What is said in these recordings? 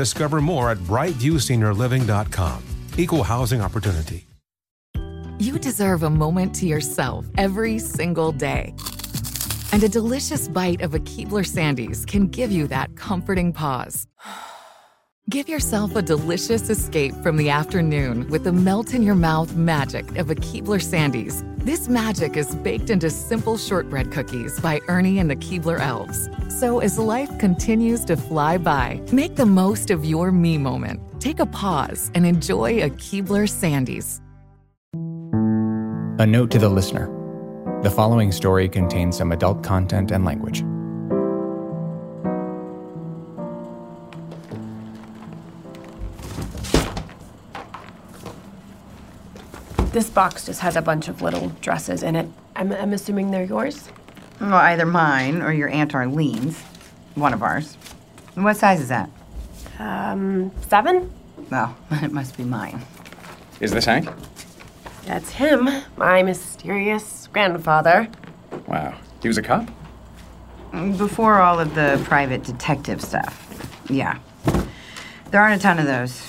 Discover more at brightviewseniorliving.com. Equal housing opportunity. You deserve a moment to yourself every single day. And a delicious bite of a Keebler Sandies can give you that comforting pause. Give yourself a delicious escape from the afternoon with the melt in your mouth magic of a Keebler Sandies. This magic is baked into simple shortbread cookies by Ernie and the Keebler Elves. So as life continues to fly by, make the most of your me moment. Take a pause and enjoy a Keebler Sandies. A note to the listener the following story contains some adult content and language. This box just has a bunch of little dresses in it. I'm, I'm assuming they're yours? Well, either mine or your Aunt Arlene's. One of ours. What size is that? Um, seven? Well, it must be mine. Is this Hank? That's him, my mysterious grandfather. Wow. He was a cop? Before all of the private detective stuff. Yeah. There aren't a ton of those.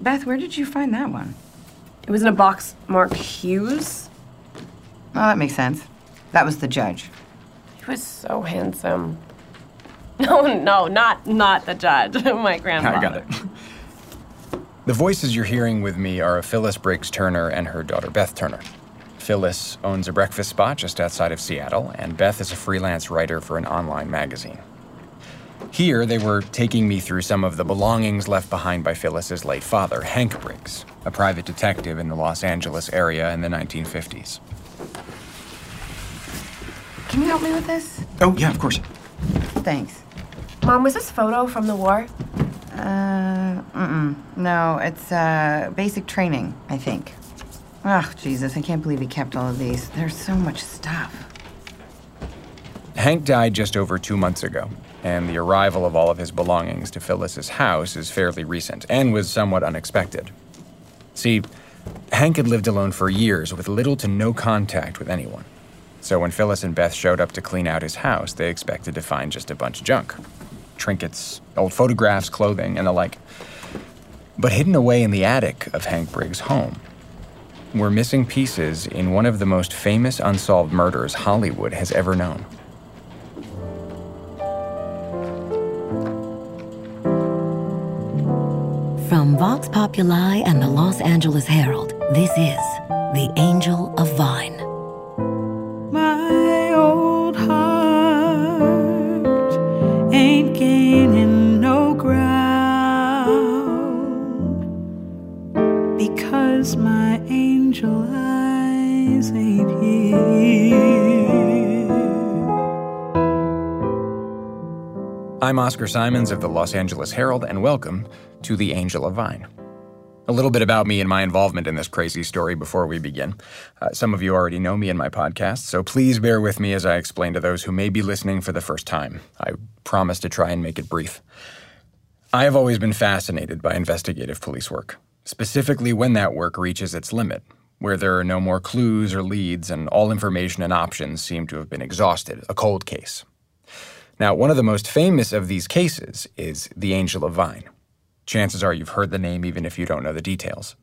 Beth, where did you find that one? It was in a box marked Hughes. Oh, that makes sense. That was the judge. He was so handsome. No, no, not not the judge. my grandfather. I got it. The voices you're hearing with me are Phyllis Briggs Turner and her daughter Beth Turner. Phyllis owns a breakfast spot just outside of Seattle, and Beth is a freelance writer for an online magazine. Here, they were taking me through some of the belongings left behind by Phyllis's late father, Hank Briggs, a private detective in the Los Angeles area in the 1950s. Can you help me with this? Oh, yeah, of course. Thanks. Mom, was this photo from the war? Uh, mm-mm. No, it's, uh, basic training, I think. Oh, Jesus, I can't believe he kept all of these. There's so much stuff. Hank died just over two months ago, and the arrival of all of his belongings to Phyllis's house is fairly recent and was somewhat unexpected. See, Hank had lived alone for years with little to no contact with anyone. So when Phyllis and Beth showed up to clean out his house, they expected to find just a bunch of junk trinkets, old photographs, clothing, and the like. But hidden away in the attic of Hank Briggs' home were missing pieces in one of the most famous unsolved murders Hollywood has ever known. Vox Populi and the Los Angeles Herald, this is The Angel of Vine. My old heart ain't gaining no ground because my angel eyes ain't here. I'm Oscar Simons of the Los Angeles Herald, and welcome to The Angel of Vine. A little bit about me and my involvement in this crazy story before we begin. Uh, some of you already know me and my podcast, so please bear with me as I explain to those who may be listening for the first time. I promise to try and make it brief. I have always been fascinated by investigative police work, specifically when that work reaches its limit, where there are no more clues or leads and all information and options seem to have been exhausted, a cold case. Now, one of the most famous of these cases is the Angel of Vine. Chances are you've heard the name even if you don't know the details.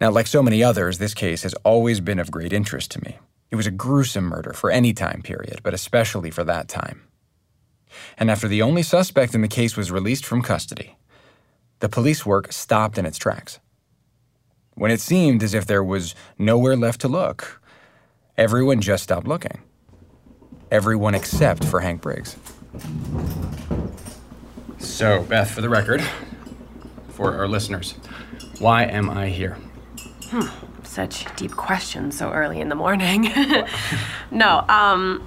Now, like so many others, this case has always been of great interest to me. It was a gruesome murder for any time period, but especially for that time. And after the only suspect in the case was released from custody, the police work stopped in its tracks. When it seemed as if there was nowhere left to look, everyone just stopped looking. Everyone except for Hank Briggs. So, Beth, for the record, for our listeners, why am I here? Hmm, Such deep questions so early in the morning. no, um,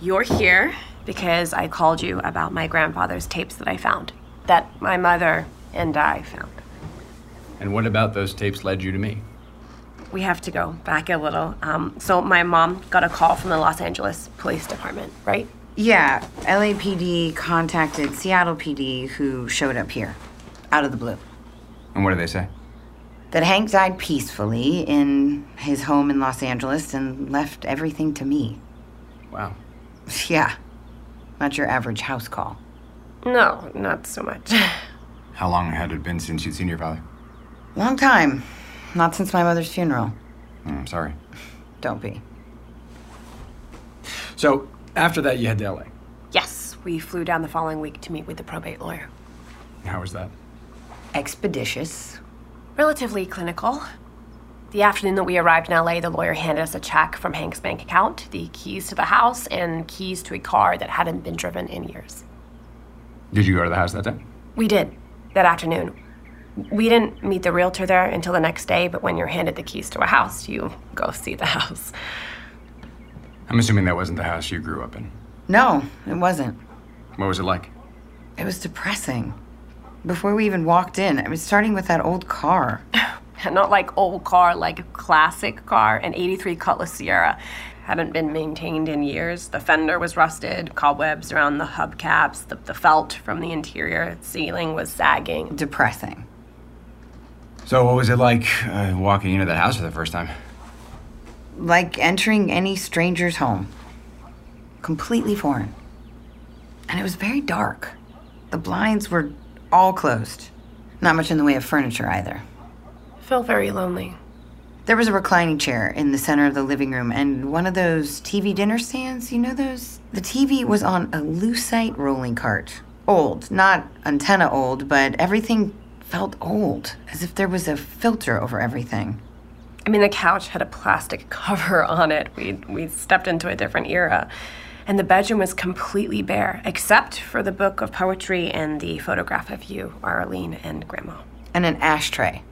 you're here because I called you about my grandfather's tapes that I found, that my mother and I found. And what about those tapes led you to me? We have to go back a little. Um, so my mom got a call from the Los Angeles Police Department, right? Yeah, LAPD contacted Seattle PD, who showed up here, out of the blue. And what did they say? That Hank died peacefully in his home in Los Angeles and left everything to me. Wow. Yeah, not your average house call. No, not so much. How long had it been since you'd seen your father? Long time. Not since my mother's funeral. Mm, I'm sorry. Don't be. So, after that, you head to LA. yes, we flew down the following week to meet with the probate lawyer. How was that? Expeditious. Relatively clinical. The afternoon that we arrived in LA, the lawyer handed us a check from Hank's bank account, the keys to the house, and keys to a car that hadn't been driven in years. Did you go to the house that day? We did that afternoon. We didn't meet the realtor there until the next day, but when you're handed the keys to a house, you go see the house. I'm assuming that wasn't the house you grew up in. No, it wasn't. What was it like? It was depressing. Before we even walked in, I was starting with that old car. Not like old car, like classic car, an 83 Cutlass Ciera. Hadn't been maintained in years. The fender was rusted, cobwebs around the hubcaps, the, the felt from the interior ceiling was sagging. Depressing. So, what was it like uh, walking into that house for the first time? Like entering any stranger's home. Completely foreign. And it was very dark. The blinds were all closed. Not much in the way of furniture either. Felt very lonely. There was a reclining chair in the center of the living room and one of those TV dinner stands, you know those? The TV was on a lucite rolling cart. Old, not antenna old, but everything felt old, as if there was a filter over everything. I mean, the couch had a plastic cover on it. We we stepped into a different era. And the bedroom was completely bare, except for the book of poetry and the photograph of you, Arlene, and Grandma. And an ashtray.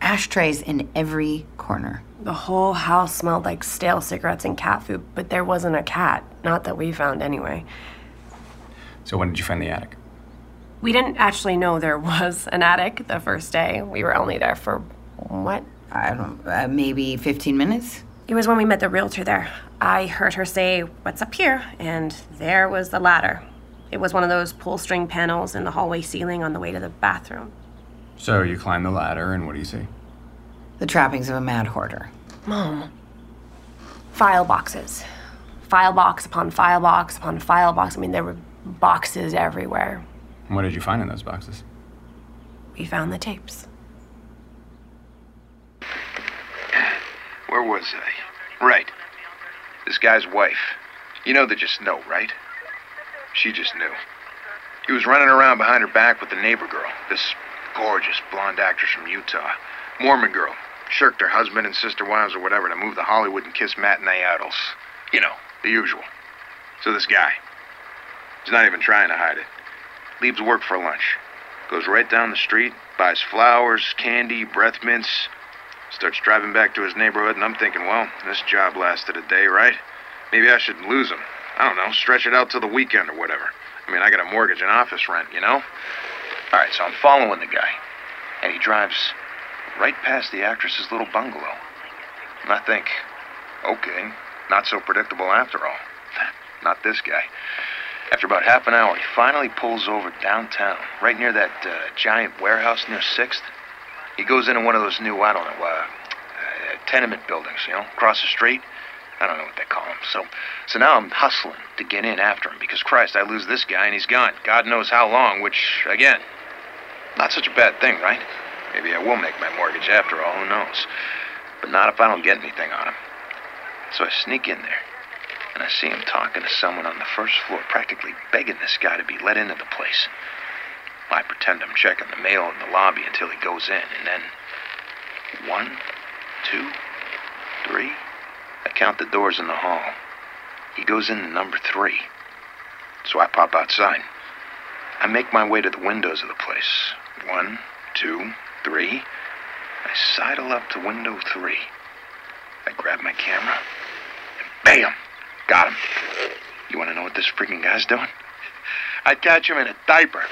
Ashtrays in every corner. The whole house smelled like stale cigarettes and cat food, but there wasn't a cat. Not that we found anyway. So, when did you find the attic? We didn't actually know there was an attic the first day. We were only there for what? I don't uh, maybe 15 minutes? It was when we met the realtor there. I heard her say, What's up here? And there was the ladder. It was one of those pull string panels in the hallway ceiling on the way to the bathroom. So, you climb the ladder, and what do you see? The trappings of a mad hoarder. Mom. File boxes. File box upon file box upon file box. I mean, there were boxes everywhere. What did you find in those boxes? We found the tapes. Where was I? Right. This guy's wife. You know they just know, right? She just knew. He was running around behind her back with the neighbor girl, this gorgeous blonde actress from Utah. Mormon girl. Shirked her husband and sister wives or whatever to move to Hollywood and kiss matinee idols. You know, the usual. So this guy, he's not even trying to hide it. Leaves work for lunch. Goes right down the street, buys flowers, candy, breath mints, Starts driving back to his neighborhood, and I'm thinking, well, this job lasted a day, right? Maybe I should lose him. I don't know, stretch it out till the weekend or whatever. I mean, I got a mortgage and office rent, you know? All right, so I'm following the guy, and he drives right past the actress's little bungalow. And I think, okay, not so predictable after all. Not this guy. After about half an hour, he finally pulls over downtown, right near that uh, giant warehouse near 6th. He goes into one of those new, I don't know, uh, uh, tenement buildings, you know, across the street. I don't know what they call them. So, so now I'm hustling to get in after him because Christ, I lose this guy and he's gone. God knows how long. Which, again, not such a bad thing, right? Maybe I will make my mortgage after all. Who knows? But not if I don't get anything on him. So I sneak in there, and I see him talking to someone on the first floor, practically begging this guy to be let into the place. I pretend I'm checking the mail in the lobby until he goes in, and then One, two, three. I count the doors in the hall. He goes in the number three. So I pop outside. I make my way to the windows of the place. One, two, three. I sidle up to window three. I grab my camera, and bam! Got him. You want to know what this freaking guy's doing? I'd catch him in a diaper,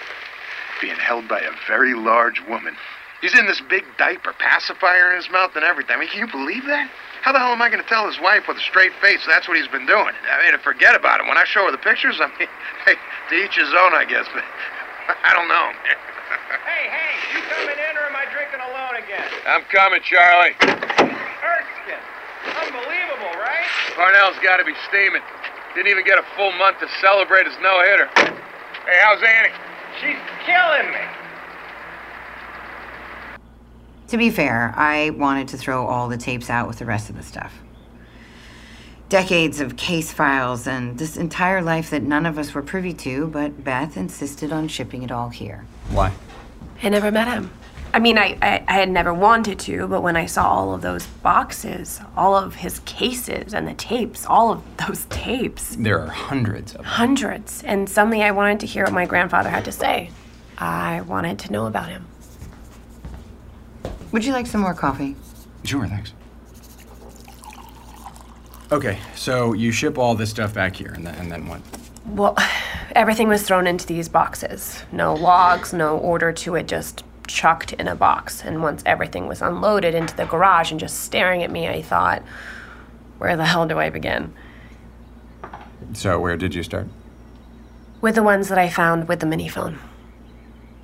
being held by a very large woman. He's in this big diaper, pacifier in his mouth and everything. I mean, can you believe that? How the hell am I going to tell his wife with a straight face that's what he's been doing? I mean, forget about it. When I show her the pictures, I mean, hey, to each his own, I guess. But I don't know. Hey, hey, you coming in or am I drinking alone again? I'm coming, Charlie. Parnell's got to be steaming. Didn't even get a full month to celebrate his no-hitter. Hey, how's Annie? She's killing me. To be fair, I wanted to throw all the tapes out with the rest of the stuff. Decades of case files and this entire life that none of us were privy to, but Beth insisted on shipping it all here. Why? I never met him. I mean, I, I, I had never wanted to, but when I saw all of those boxes, all of his cases and the tapes, all of those tapes, There are hundreds of them. hundreds, and suddenly I wanted to hear what my grandfather had to say. I wanted to know about him. Would you like some more coffee? Sure, thanks. Okay, so you ship all this stuff back here, and then, and then what? Well, everything was thrown into these boxes. No logs, no order to it, just chucked in a box. And once everything was unloaded into the garage and just staring at me, I thought, where the hell do I begin? So where did you start? With the ones that I found with the Minifon.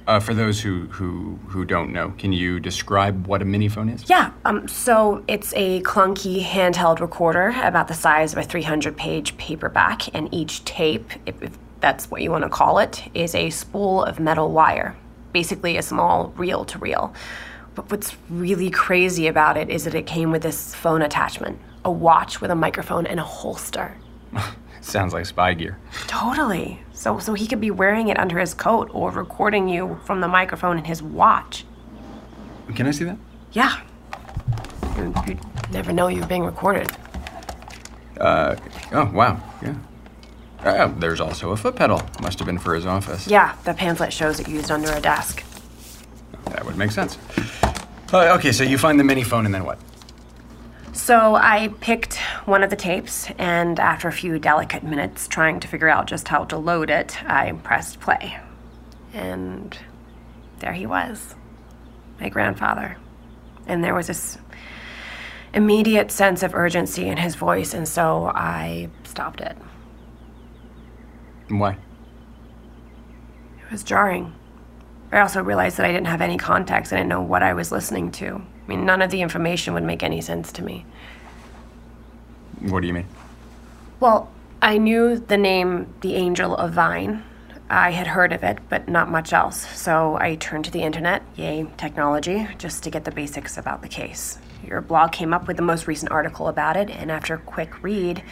Uh, for those who, who who don't know, can you describe what a Minifon is? Yeah, um, so it's a clunky handheld recorder about the size of a 300 page paperback, and each tape, if, if that's what you want to call it, is a spool of metal wire. Basically, a small reel to reel. But what's really crazy about it is that it came with this phone attachment a watch with a microphone and a holster. Sounds like spy gear. Totally. So, so he could be wearing it under his coat or recording you from the microphone in his watch. Can I see that? Yeah. You, you never know you're being recorded. Uh, oh, wow, yeah. Uh, there's also a foot pedal. Must have been for his office. Yeah, the pamphlet shows it used under a desk. That would make sense. Uh, okay, so you find the Minifon, and then what? So I picked one of the tapes, and after a few delicate minutes trying to figure out just how to load it, I pressed play. And there he was, my grandfather. And there was this immediate sense of urgency in his voice, and so I stopped it. Why? It was jarring. I also realized that I didn't have any context. I didn't know what I was listening to. I mean, none of the information would make any sense to me. What do you mean? Well, I knew the name The Angel of Vine. I had heard of it, but not much else. So I turned to the internet, yay, technology, just to get the basics about the case. Your blog came up with the most recent article about it, and after a quick read,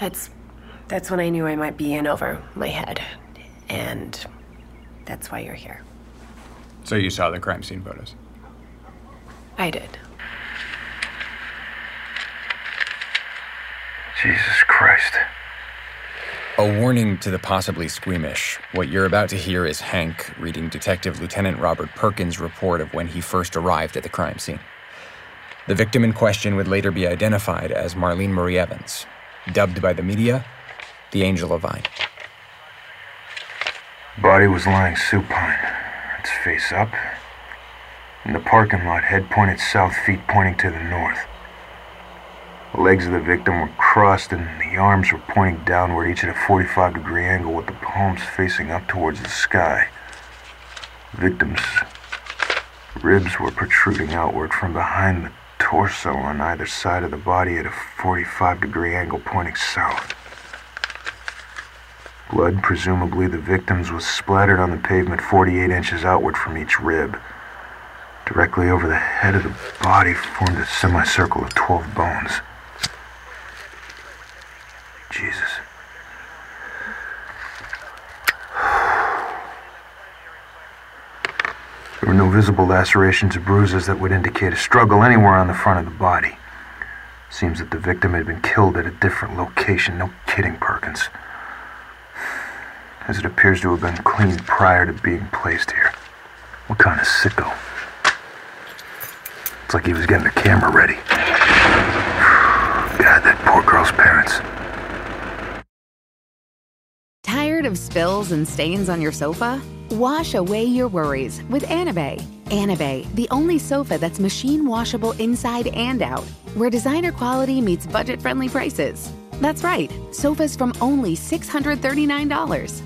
that's that's when I knew I might be in over my head. And that's why you're here. So you saw the crime scene photos? I did. Jesus Christ. A warning to the possibly squeamish. What you're about to hear is Hank reading Detective Lieutenant Robert Perkins' report of when he first arrived at the crime scene. The victim in question would later be identified as Marlene Marie Evans, dubbed by the media the Angel of Vine. Body was lying supine, its face up. In the parking lot, head pointed south, feet pointing to the north. The legs of the victim were crossed and the arms were pointing downward, each at a 45 degree angle with the palms facing up towards the sky. The victim's ribs were protruding outward from behind the torso on either side of the body at a 45 degree angle pointing south. Blood, presumably the victim's, was splattered on the pavement 48 inches outward from each rib. Directly over the head of the body formed a semicircle of 12 bones. Jesus. There were no visible lacerations or bruises that would indicate a struggle anywhere on the front of the body. Seems that the victim had been killed at a different location. No kidding, Perkins. As it appears to have been cleaned prior to being placed here. What kind of sicko? It's like he was getting the camera ready. God, that poor girl's parents. Tired of spills and stains on your sofa? Wash away your worries with Anabei. Anabei, the only sofa that's machine washable inside and out, where designer quality meets budget friendly prices. That's right, sofas from only $639.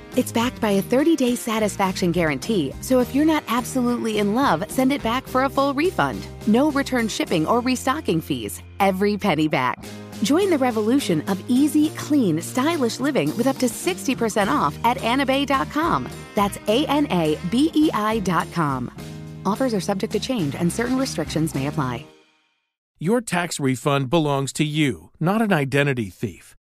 It's backed by a 30 day satisfaction guarantee, so if you're not absolutely in love, send it back for a full refund. No return shipping or restocking fees. Every penny back. Join the revolution of easy, clean, stylish living with up to 60% off at anabei.com. That's A N A B E I.com. Offers are subject to change and certain restrictions may apply. Your tax refund belongs to you, not an identity thief.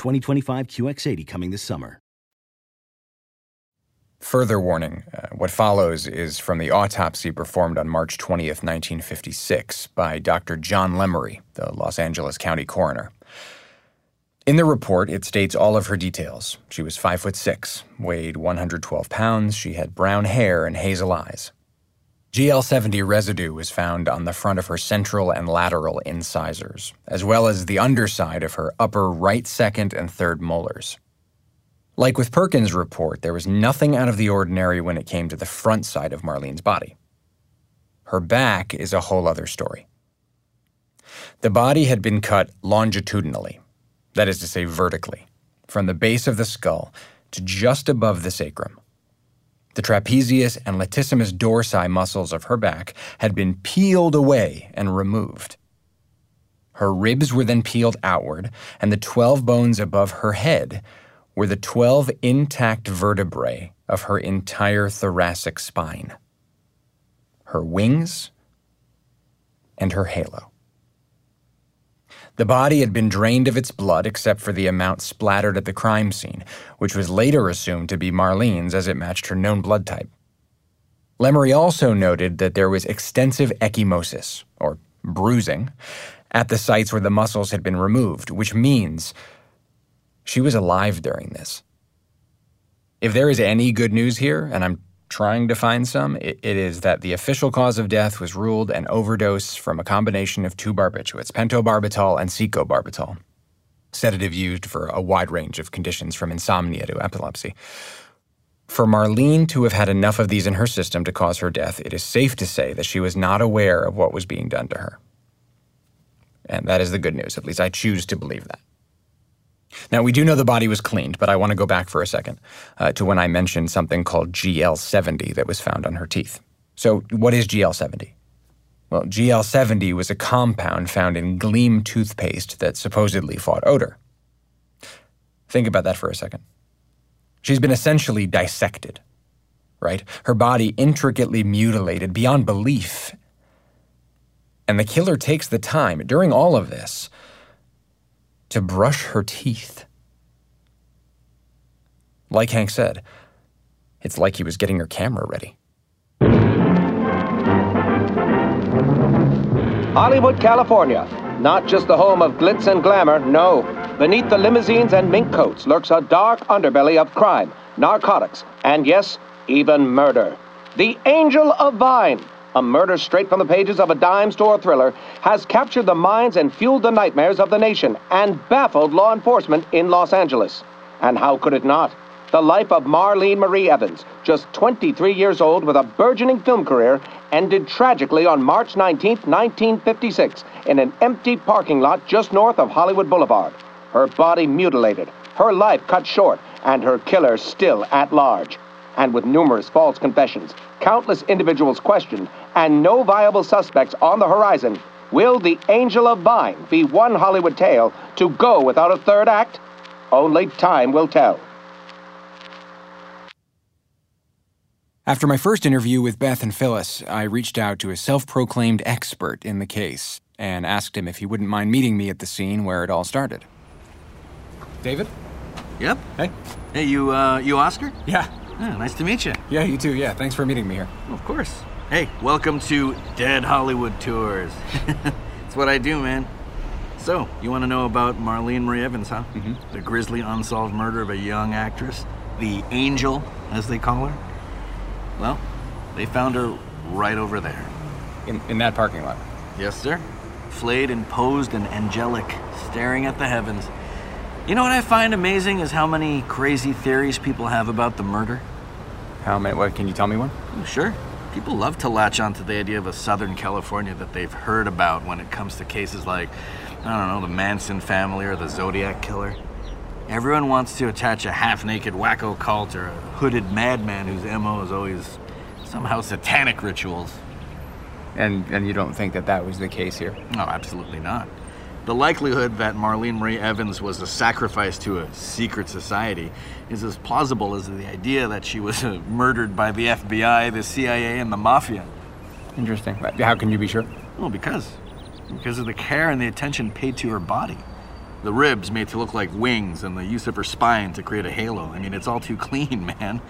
2025 QX80 coming this summer. Further warning uh, what follows is from the autopsy performed on March 20th, 1956, by Dr. John Lemery, the Los Angeles County coroner. In the report, it states all of her details. She was 5 foot 6, weighed 112 pounds, she had brown hair and hazel eyes. GL 70 residue was found on the front of her central and lateral incisors, as well as the underside of her upper right, second, and third molars. Like with Perkins' report, there was nothing out of the ordinary when it came to the front side of Marlene's body. Her back is a whole other story. The body had been cut longitudinally, that is to say, vertically, from the base of the skull to just above the sacrum. The trapezius and latissimus dorsi muscles of her back had been peeled away and removed. Her ribs were then peeled outward, and the 12 bones above her head were the 12 intact vertebrae of her entire thoracic spine her wings and her halo. The body had been drained of its blood except for the amount splattered at the crime scene, which was later assumed to be Marlene's as it matched her known blood type. Lemery also noted that there was extensive ecchymosis, or bruising, at the sites where the muscles had been removed, which means she was alive during this. If there is any good news here, and I'm trying to find some, it, it is that the official cause of death was ruled an overdose from a combination of two barbiturates, pentobarbital and secobarbital, sedative used for a wide range of conditions from insomnia to epilepsy. For Marlene to have had enough of these in her system to cause her death, it is safe to say that she was not aware of what was being done to her. And that is the good news. At least I choose to believe that. Now, we do know the body was cleaned, but I want to go back for a second uh, to when I mentioned something called GL70 that was found on her teeth. So, what is GL70? Well, GL70 was a compound found in Gleam toothpaste that supposedly fought odor. Think about that for a second. She's been essentially dissected, right? Her body intricately mutilated beyond belief. And the killer takes the time during all of this to brush her teeth. Like Hank said, it's like he was getting her camera ready. Hollywood, California. Not just the home of glitz and glamour, no. Beneath the limousines and mink coats lurks a dark underbelly of crime, narcotics, and yes, even murder. The Angel of Vine, a murder straight from the pages of a dime store thriller, has captured the minds and fueled the nightmares of the nation and baffled law enforcement in Los Angeles. And how could it not? The life of Marlene Marie Evans, just 23 years old with a burgeoning film career, ended tragically on March 19, 1956, in an empty parking lot just north of Hollywood Boulevard. Her body mutilated, her life cut short, and her killer still at large. And with numerous false confessions, countless individuals questioned, and no viable suspects on the horizon, will The Angel of Vine be one Hollywood tale to go without a third act? Only time will tell. After my first interview with Beth and Phyllis, I reached out to a self proclaimed expert in the case and asked him if he wouldn't mind meeting me at the scene where it all started. David? Yep. Hey. Hey, you, uh, you Oscar? Yeah. Yeah, nice to meet you. Yeah, you too. Yeah, thanks for meeting me here. Of course. Hey, welcome to Dead Hollywood Tours. That's what I do, man. So, you want to know about Marlene Marie Evans, huh? Mm-hmm. The grisly unsolved murder of a young actress, the Angel, as they call her. Well, they found her right over there. In, in that parking lot? Yes, sir. Flayed and posed and angelic, staring at the heavens. You know what I find amazing is how many crazy theories people have about the murder. How many? What? Can you tell me one? Sure. People love to latch onto the idea of a Southern California that they've heard about when it comes to cases like, I don't know, the Manson family or the Zodiac killer. Everyone wants to attach a half naked wacko cult or a hooded madman whose MO is always somehow satanic rituals. And, and you don't think that that was the case here? No, absolutely not. The likelihood that Marlene Marie Evans was a sacrifice to a secret society is as plausible as the idea that she was uh, murdered by the FBI, the CIA, and the mafia. Interesting. How can you be sure? Well, because. Because of the care and the attention paid to her body. The ribs made to look like wings and the use of her spine to create a halo. I mean, it's all too clean, man.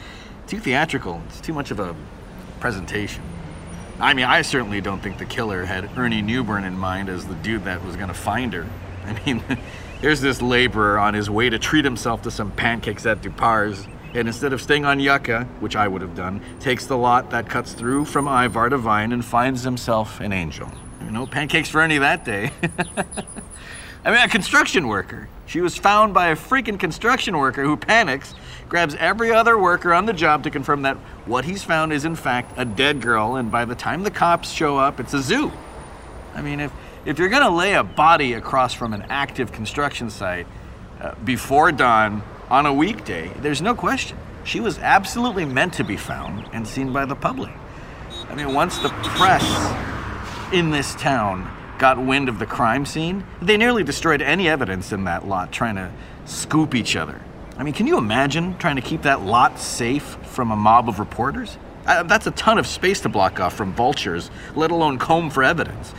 Too theatrical. It's too much of a presentation. I mean, I certainly don't think the killer had Ernie Newburn in mind as the dude that was gonna find her. I mean, there's this laborer on his way to treat himself to some pancakes at Dupar's, and instead of staying on Yucca, which I would have done, takes the lot that cuts through from Ivar to Vine and finds himself an angel. No pancakes for Ernie that day. I mean, a construction worker. She was found by a freaking construction worker who panics, grabs every other worker on the job to confirm that what he's found is in fact a dead girl, and by the time the cops show up, it's a zoo. I mean, if, if you're gonna lay a body across from an active construction site uh, before dawn on a weekday, there's no question. She was absolutely meant to be found and seen by the public. I mean, once the press in this town got wind of the crime scene, they nearly destroyed any evidence in that lot trying to scoop each other. I mean, can you imagine trying to keep that lot safe from a mob of reporters? Uh, that's a ton of space to block off from vultures, let alone comb for evidence.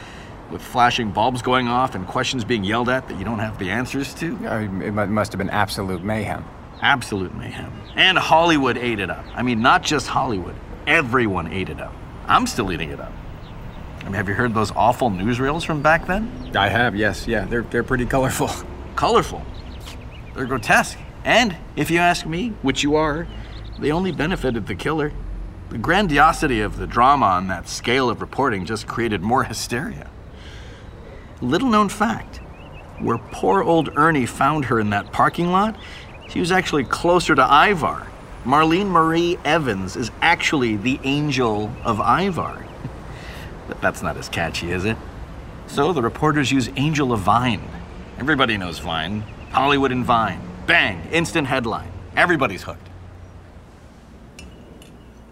With flashing bulbs going off and questions being yelled at that you don't have the answers to? it must have been absolute mayhem. Absolute mayhem. And Hollywood ate it up. I mean, not just Hollywood, everyone ate it up. I'm still eating it up. I mean, have you heard those awful newsreels from back then? I have, yes, yeah. They're, they're pretty colorful. Colorful. They're grotesque. And, if you ask me, which you are, they only benefited the killer. The grandiosity of the drama on that scale of reporting just created more hysteria. Little known fact where poor old Ernie found her in that parking lot, she was actually closer to Ivar. Marlene Marie Evans is actually the angel of Ivar. but that's not as catchy, is it? So the reporters use Angel of Vine. Everybody knows Vine. Hollywood and Vine. Bang! Instant headline. Everybody's hooked.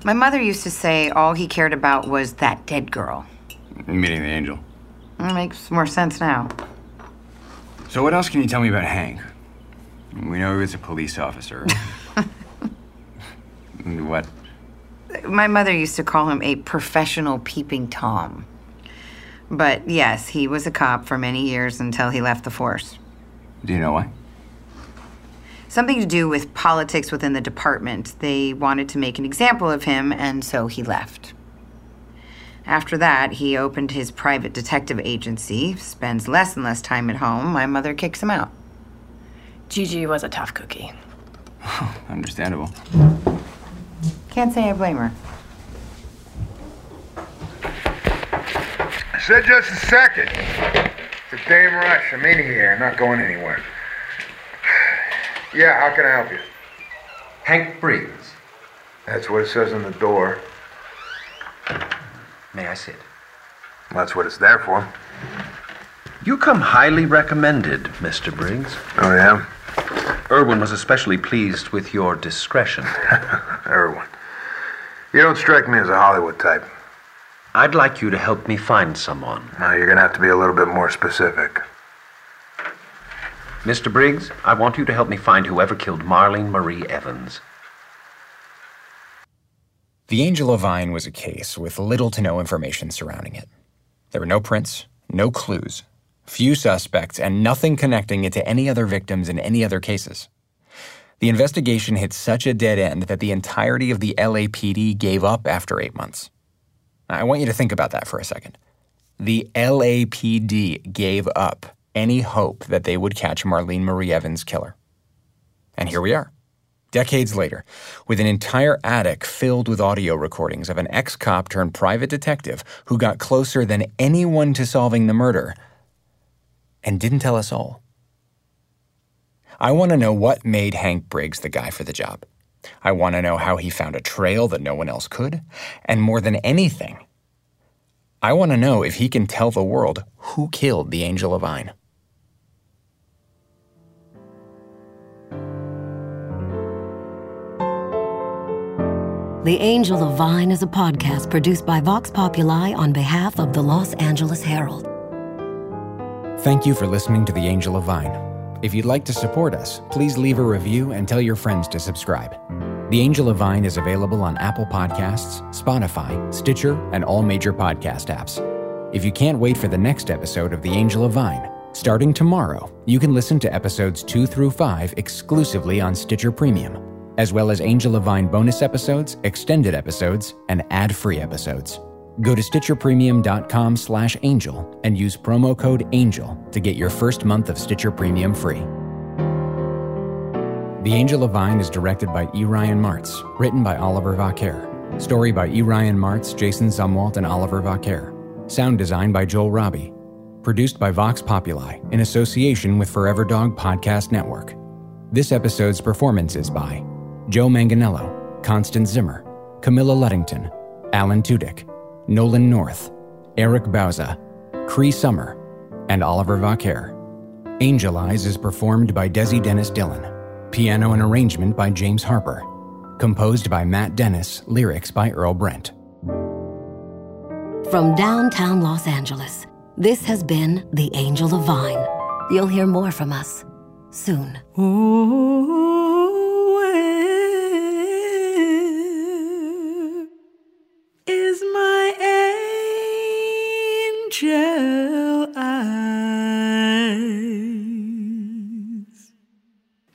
My mother used to say all he cared about was that dead girl. Meeting the angel. It makes more sense now. So, what else can you tell me about Hank? We know he was a police officer. what? My mother used to call him a professional peeping Tom. But yes, he was a cop for many years until he left the force. Do you know why? Something to do with politics within the department. They wanted to make an example of him, and so he left. After that, he opened his private detective agency, spends less and less time at home. My mother kicks him out. Gigi was a tough cookie. Understandable. Can't say I blame her. I said just a second. It's a damn rush. I'm in here. I'm not going anywhere. Yeah, how can I help you? Hank Briggs. That's what it says on the door. May I sit? That's what it's there for. You come highly recommended, Mr. Briggs. Oh, yeah? Irwin was especially pleased with your discretion. Irwin. You don't strike me as a Hollywood type. I'd like you to help me find someone. Now, you're gonna have to be a little bit more specific. Mr. Briggs, I want you to help me find whoever killed Marlene Marie Evans. The Angel of Vine was a case with little to no information surrounding it. There were no prints, no clues, few suspects, and nothing connecting it to any other victims in any other cases. The investigation hit such a dead end that the entirety of the LAPD gave up after eight months. I want you to think about that for a second. The LAPD gave up any hope that they would catch Marlene Marie Evans' killer. And here we are, decades later, with an entire attic filled with audio recordings of an ex cop turned private detective who got closer than anyone to solving the murder and didn't tell us all. I want to know what made Hank Briggs the guy for the job. I want to know how he found a trail that no one else could. And more than anything, I want to know if he can tell the world who killed the Angel of Vine. The Angel of Vine is a podcast produced by Vox Populi on behalf of the Los Angeles Herald. Thank you for listening to The Angel of Vine. If you'd like to support us, please leave a review and tell your friends to subscribe. The Angel of Vine is available on Apple Podcasts, Spotify, Stitcher, and all major podcast apps. If you can't wait for the next episode of The Angel of Vine, starting tomorrow, you can listen to episodes 2 through 5 exclusively on Stitcher Premium, as well as Angel of Vine bonus episodes, extended episodes, and ad-free episodes. Go to stitcherpremium.com slash angel and use promo code ANGEL to get your first month of Stitcher Premium free. The Angel of Vine is directed by E. Ryan Martz, written by Oliver Vaquer. Story by E. Ryan Martz, Jason Zumwalt, and Oliver Vaquer. Sound design by Joel Raabe. Produced by Vox Populi in association with Forever Dog Podcast Network. This episode's performance is by Joe Manganiello, Constance Zimmer, Camilla Luddington, Alan Tudyk, Nolan North, Eric Bauza, Cree Summer, and Oliver Vaquer. Angel Eyes is performed by Desi Dennis-Dylan. Piano and arrangement by James Harper. Composed by Matt Dennis, lyrics by Earl Brent. From downtown Los Angeles, this has been The Angel of Vine. You'll hear more from us soon. Oh, angel eyes?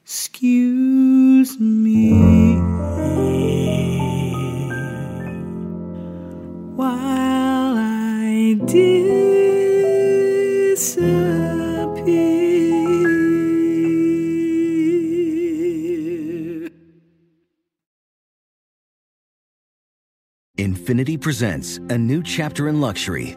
Excuse me while I disappear. Infiniti presents a new chapter in luxury,